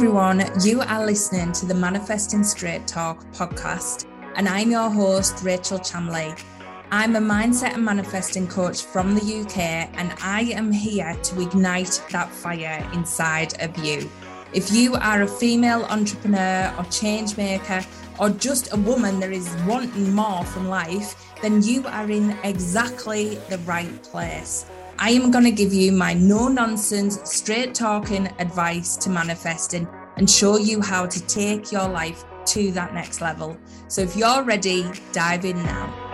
everyone. You are listening to the Manifesting Straight Talk podcast, and I'm your host, Rachel Chamley. I'm a mindset and manifesting coach from the UK, and I am here to ignite that fire inside of you. If you are a female entrepreneur or change maker, or just a woman that is wanting more from life, then you are in exactly the right place. I am going to give you my no nonsense, straight talking advice to manifesting and show you how to take your life to that next level. So if you're ready, dive in now.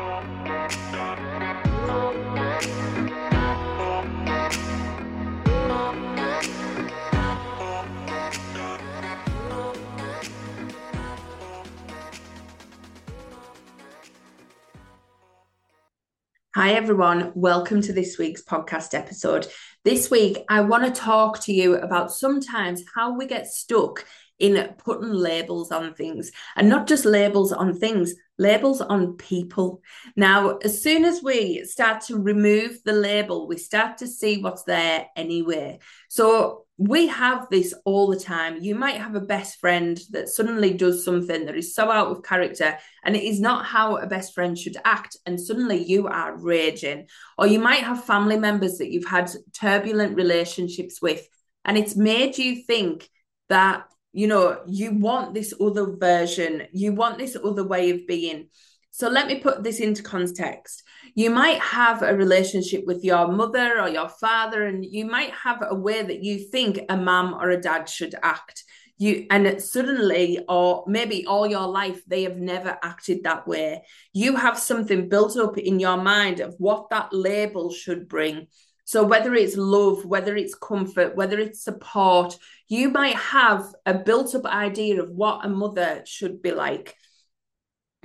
Hi, everyone. Welcome to this week's podcast episode. This week, I want to talk to you about sometimes how we get stuck in putting labels on things and not just labels on things, labels on people. Now, as soon as we start to remove the label, we start to see what's there anyway. So, we have this all the time. You might have a best friend that suddenly does something that is so out of character and it is not how a best friend should act. And suddenly you are raging. Or you might have family members that you've had turbulent relationships with and it's made you think that, you know, you want this other version, you want this other way of being. So let me put this into context. You might have a relationship with your mother or your father, and you might have a way that you think a mum or a dad should act. You and suddenly, or maybe all your life, they have never acted that way. You have something built up in your mind of what that label should bring. So, whether it's love, whether it's comfort, whether it's support, you might have a built up idea of what a mother should be like.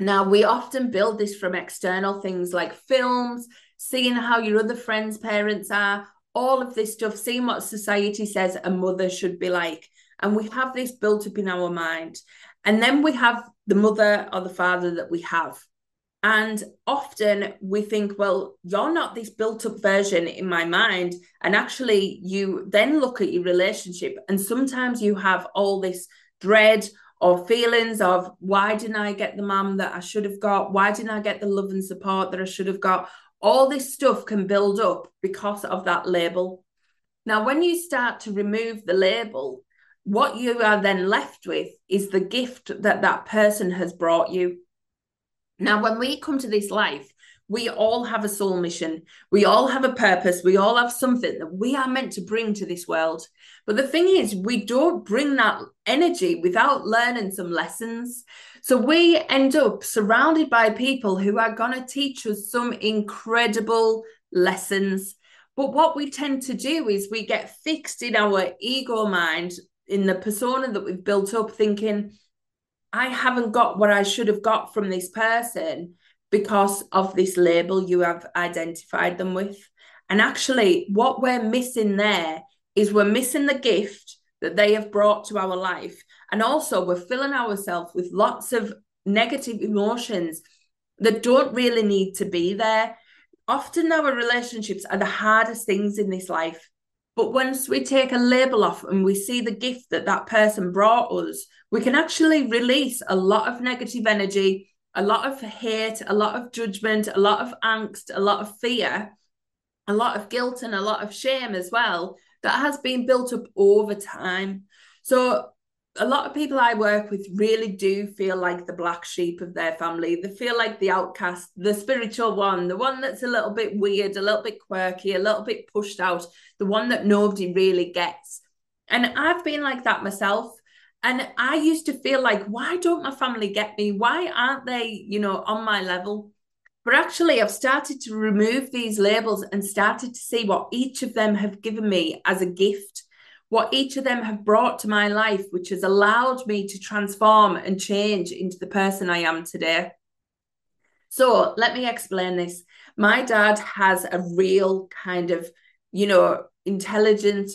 Now, we often build this from external things like films, seeing how your other friends' parents are, all of this stuff, seeing what society says a mother should be like. And we have this built up in our mind. And then we have the mother or the father that we have. And often we think, well, you're not this built up version in my mind. And actually, you then look at your relationship, and sometimes you have all this dread or feelings of why didn't I get the mum that I should have got? Why didn't I get the love and support that I should have got? All this stuff can build up because of that label. Now, when you start to remove the label, what you are then left with is the gift that that person has brought you. Now, when we come to this life, we all have a soul mission. We all have a purpose. We all have something that we are meant to bring to this world. But the thing is, we don't bring that energy without learning some lessons. So we end up surrounded by people who are going to teach us some incredible lessons. But what we tend to do is we get fixed in our ego mind, in the persona that we've built up, thinking, I haven't got what I should have got from this person because of this label you have identified them with. And actually, what we're missing there is we're missing the gift that they have brought to our life. And also, we're filling ourselves with lots of negative emotions that don't really need to be there. Often, our relationships are the hardest things in this life. But once we take a label off and we see the gift that that person brought us, we can actually release a lot of negative energy a lot of hate, a lot of judgment, a lot of angst, a lot of fear, a lot of guilt, and a lot of shame as well that has been built up over time. So, a lot of people I work with really do feel like the black sheep of their family. They feel like the outcast, the spiritual one, the one that's a little bit weird, a little bit quirky, a little bit pushed out, the one that nobody really gets. And I've been like that myself. And I used to feel like, why don't my family get me? Why aren't they, you know, on my level? But actually, I've started to remove these labels and started to see what each of them have given me as a gift, what each of them have brought to my life, which has allowed me to transform and change into the person I am today. So let me explain this. My dad has a real kind of, you know, intelligent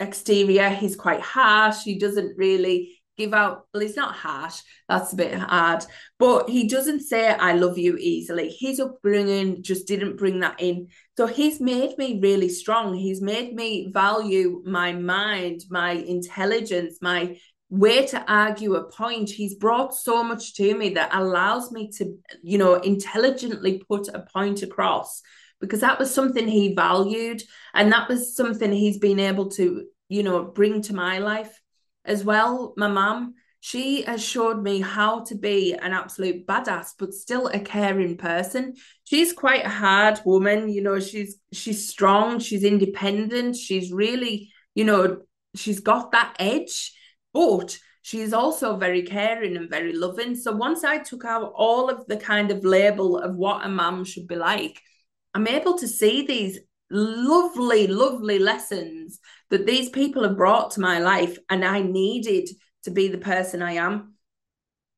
exterior. He's quite harsh. He doesn't really give out, well, he's not harsh. That's a bit hard. But he doesn't say, I love you easily. His upbringing just didn't bring that in. So he's made me really strong. He's made me value my mind, my intelligence, my way to argue a point. He's brought so much to me that allows me to, you know, intelligently put a point across because that was something he valued and that was something he's been able to, you know, bring to my life as well. My mum, she has showed me how to be an absolute badass but still a caring person she's quite a hard woman you know she's she's strong she's independent she's really you know she's got that edge but she's also very caring and very loving. So once I took out all of the kind of label of what a mum should be like, I'm able to see these lovely, lovely lessons that these people have brought to my life, and I needed to be the person I am.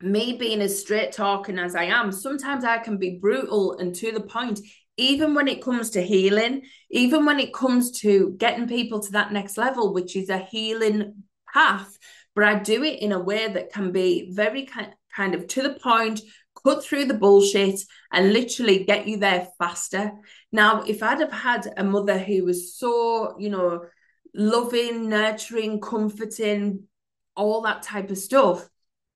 Me being as straight talking as I am, sometimes I can be brutal and to the point, even when it comes to healing, even when it comes to getting people to that next level, which is a healing path but I do it in a way that can be very kind of to the point, cut through the bullshit, and literally get you there faster. Now, if I'd have had a mother who was so, you know, loving, nurturing, comforting, all that type of stuff,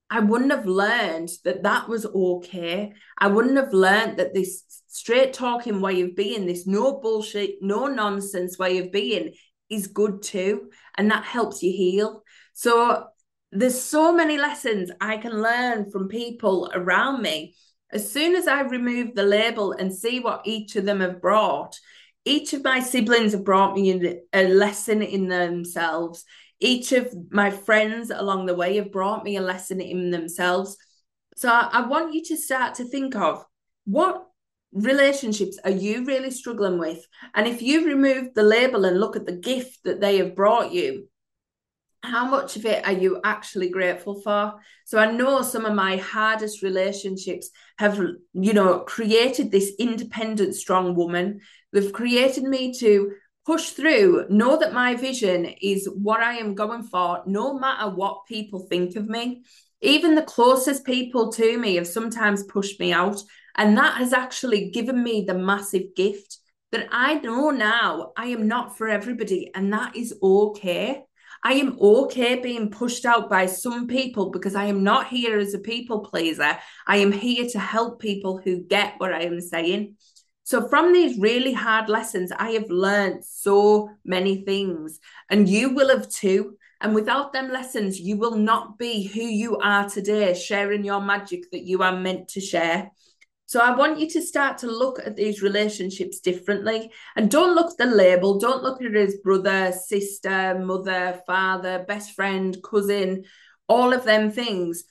I wouldn't have learned that that was okay. I wouldn't have learned that this straight talking way of being, this no bullshit, no nonsense way of being is good too. And that helps you heal. So there's so many lessons I can learn from people around me. As soon as I remove the label and see what each of them have brought, each of my siblings have brought me a lesson in themselves. Each of my friends along the way have brought me a lesson in themselves. So I want you to start to think of what relationships are you really struggling with? And if you remove the label and look at the gift that they have brought you, how much of it are you actually grateful for? So i know some of my hardest relationships have you know created this independent strong woman. They've created me to push through know that my vision is what i am going for no matter what people think of me. Even the closest people to me have sometimes pushed me out and that has actually given me the massive gift that i know now i am not for everybody and that is okay I am okay being pushed out by some people because I am not here as a people pleaser. I am here to help people who get what I am saying. So, from these really hard lessons, I have learned so many things, and you will have too. And without them lessons, you will not be who you are today, sharing your magic that you are meant to share. So I want you to start to look at these relationships differently and don't look at the label, don't look at it as brother, sister, mother, father, best friend, cousin, all of them things.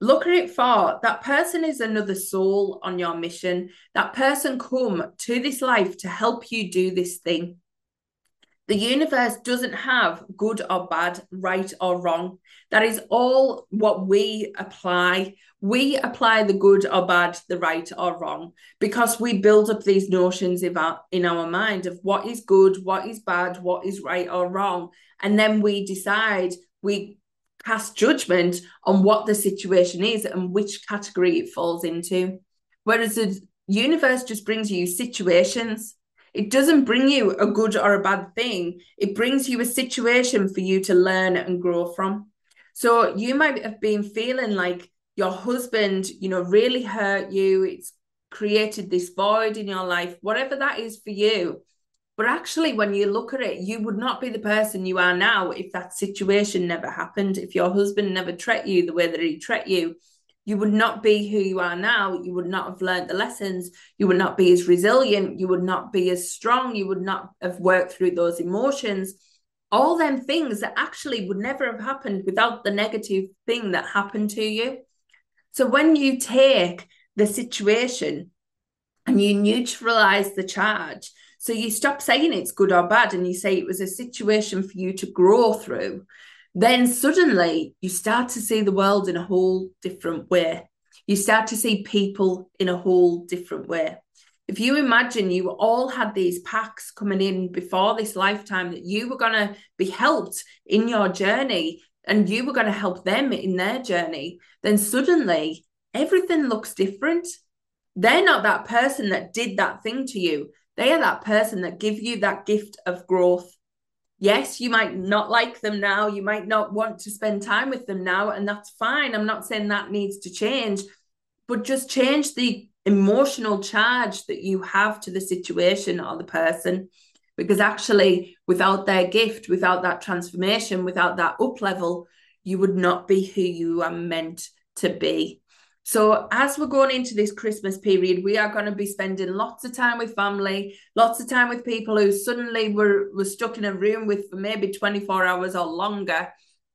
Look at it for that person is another soul on your mission. That person come to this life to help you do this thing. The universe doesn't have good or bad, right or wrong. That is all what we apply. We apply the good or bad, the right or wrong, because we build up these notions in our, in our mind of what is good, what is bad, what is right or wrong. And then we decide, we cast judgment on what the situation is and which category it falls into. Whereas the universe just brings you situations it doesn't bring you a good or a bad thing. It brings you a situation for you to learn and grow from. So you might have been feeling like your husband, you know, really hurt you. It's created this void in your life, whatever that is for you. But actually, when you look at it, you would not be the person you are now if that situation never happened, if your husband never treated you the way that he treated you you would not be who you are now. You would not have learned the lessons. You would not be as resilient. You would not be as strong. You would not have worked through those emotions. All them things that actually would never have happened without the negative thing that happened to you. So when you take the situation and you neutralize the charge, so you stop saying it's good or bad and you say it was a situation for you to grow through then suddenly you start to see the world in a whole different way. You start to see people in a whole different way. If you imagine you all had these packs coming in before this lifetime that you were going to be helped in your journey and you were going to help them in their journey, then suddenly everything looks different. They're not that person that did that thing to you. They are that person that give you that gift of growth yes, you might not like them now, you might not want to spend time with them now, and that's fine. I'm not saying that needs to change, but just change the emotional charge that you have to the situation or the person. Because actually, without their gift, without that transformation, without that up level, you would not be who you are meant to be. So, as we're going into this Christmas period, we are going to be spending lots of time with family, lots of time with people who suddenly were, were stuck in a room with for maybe 24 hours or longer.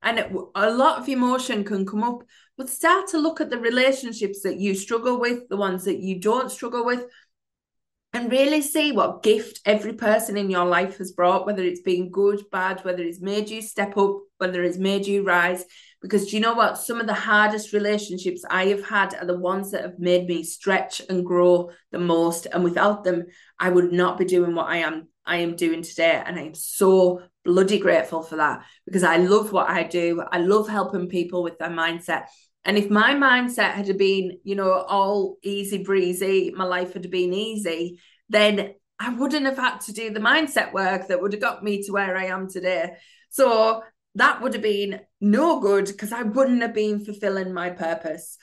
And it, a lot of emotion can come up, but start to look at the relationships that you struggle with, the ones that you don't struggle with, and really see what gift every person in your life has brought, whether it's been good, bad, whether it's made you step up, whether it's made you rise because do you know what? Some of the hardest relationships I have had are the ones that have made me stretch and grow the most. And without them, I would not be doing what I am I am doing today. And I'm so bloody grateful for that because I love what I do. I love helping people with their mindset. And if my mindset had been, you know, all easy breezy, my life had been easy, then I wouldn't have had to do the mindset work that would have got me to where I am today. So that would have been no good because I wouldn't have been fulfilling my purpose.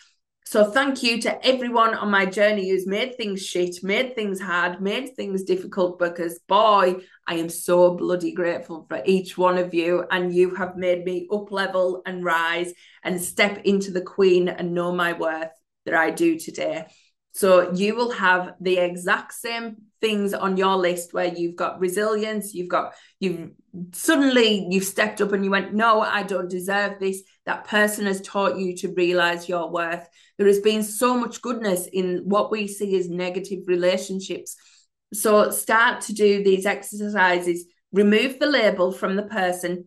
So thank you to everyone on my journey who's made things shit, made things hard, made things difficult because boy, I am so bloody grateful for each one of you and you have made me up level and rise and step into the queen and know my worth that I do today. So you will have the exact same things on your list where you've got resilience, you've got you've suddenly you've stepped up and you went, No, I don't deserve this. That person has taught you to realize your worth. There has been so much goodness in what we see as negative relationships. So start to do these exercises, remove the label from the person,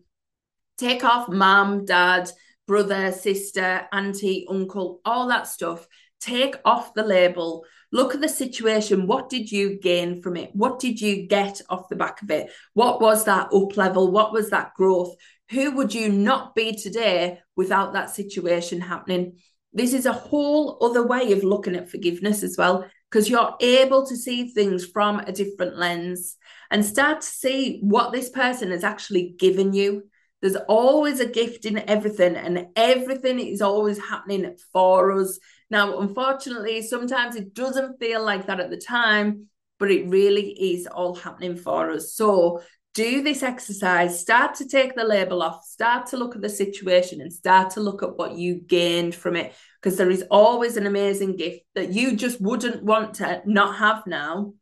take off mom, dad, brother, sister, auntie, uncle, all that stuff. Take off the label look at the situation. What did you gain from it? What did you get off the back of it? What was that up level? What was that growth? Who would you not be today without that situation happening? This is a whole other way of looking at forgiveness as well, because you're able to see things from a different lens and start to see what this person has actually given you. There's always a gift in everything, and everything is always happening for us now, unfortunately, sometimes it doesn't feel like that at the time, but it really is all happening for us. So, do this exercise, start to take the label off, start to look at the situation and start to look at what you gained from it. Because there is always an amazing gift that you just wouldn't want to not have now.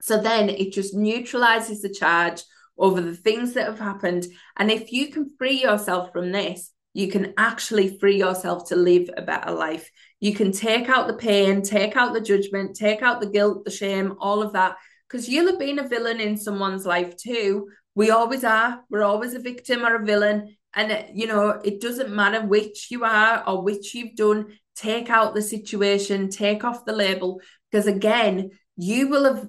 So then it just neutralizes the charge over the things that have happened. And if you can free yourself from this, you can actually free yourself to live a better life. You can take out the pain, take out the judgment, take out the guilt, the shame, all of that, because you'll have been a villain in someone's life too. We always are. We're always a victim or a villain. And, uh, you know, it doesn't matter which you are or which you've done. Take out the situation, take off the label, because again, you will have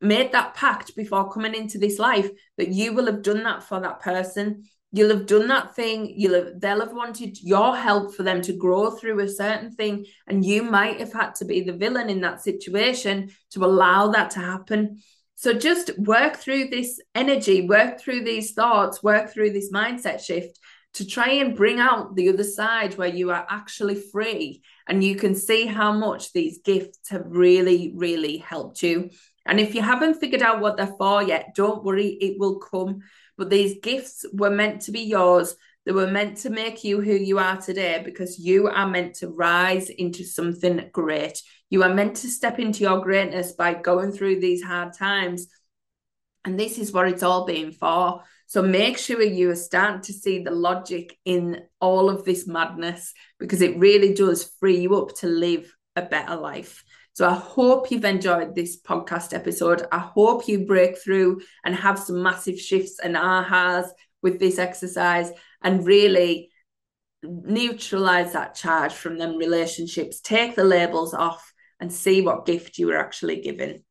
made that pact before coming into this life that you will have done that for that person. You'll have done that thing. You'll have they'll have wanted your help for them to grow through a certain thing. And you might have had to be the villain in that situation to allow that to happen. So just work through this energy work through these thoughts work through this mindset shift to try and bring out the other side where you are actually free and you can see how much these gifts have really really helped you and if you haven't figured out what they're for yet don't worry it will come but these gifts were meant to be yours. They were meant to make you who you are today because you are meant to rise into something great. You are meant to step into your greatness by going through these hard times. And this is what it's all been for. So make sure you are starting to see the logic in all of this madness because it really does free you up to live a better life. So I hope you've enjoyed this podcast episode. I hope you break through and have some massive shifts and ahas with this exercise and really neutralize that charge from them relationships, take the labels off and see what gift you were actually given.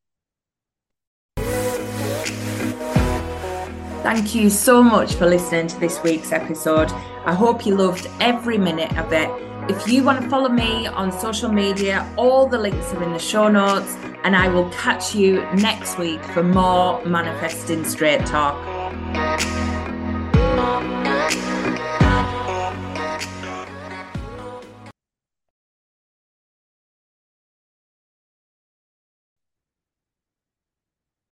Thank you so much for listening to this week's episode. I hope you loved every minute of it if you want to follow me on social media, all the links are in the show notes, and I will catch you next week for more Manifesting Straight Talk.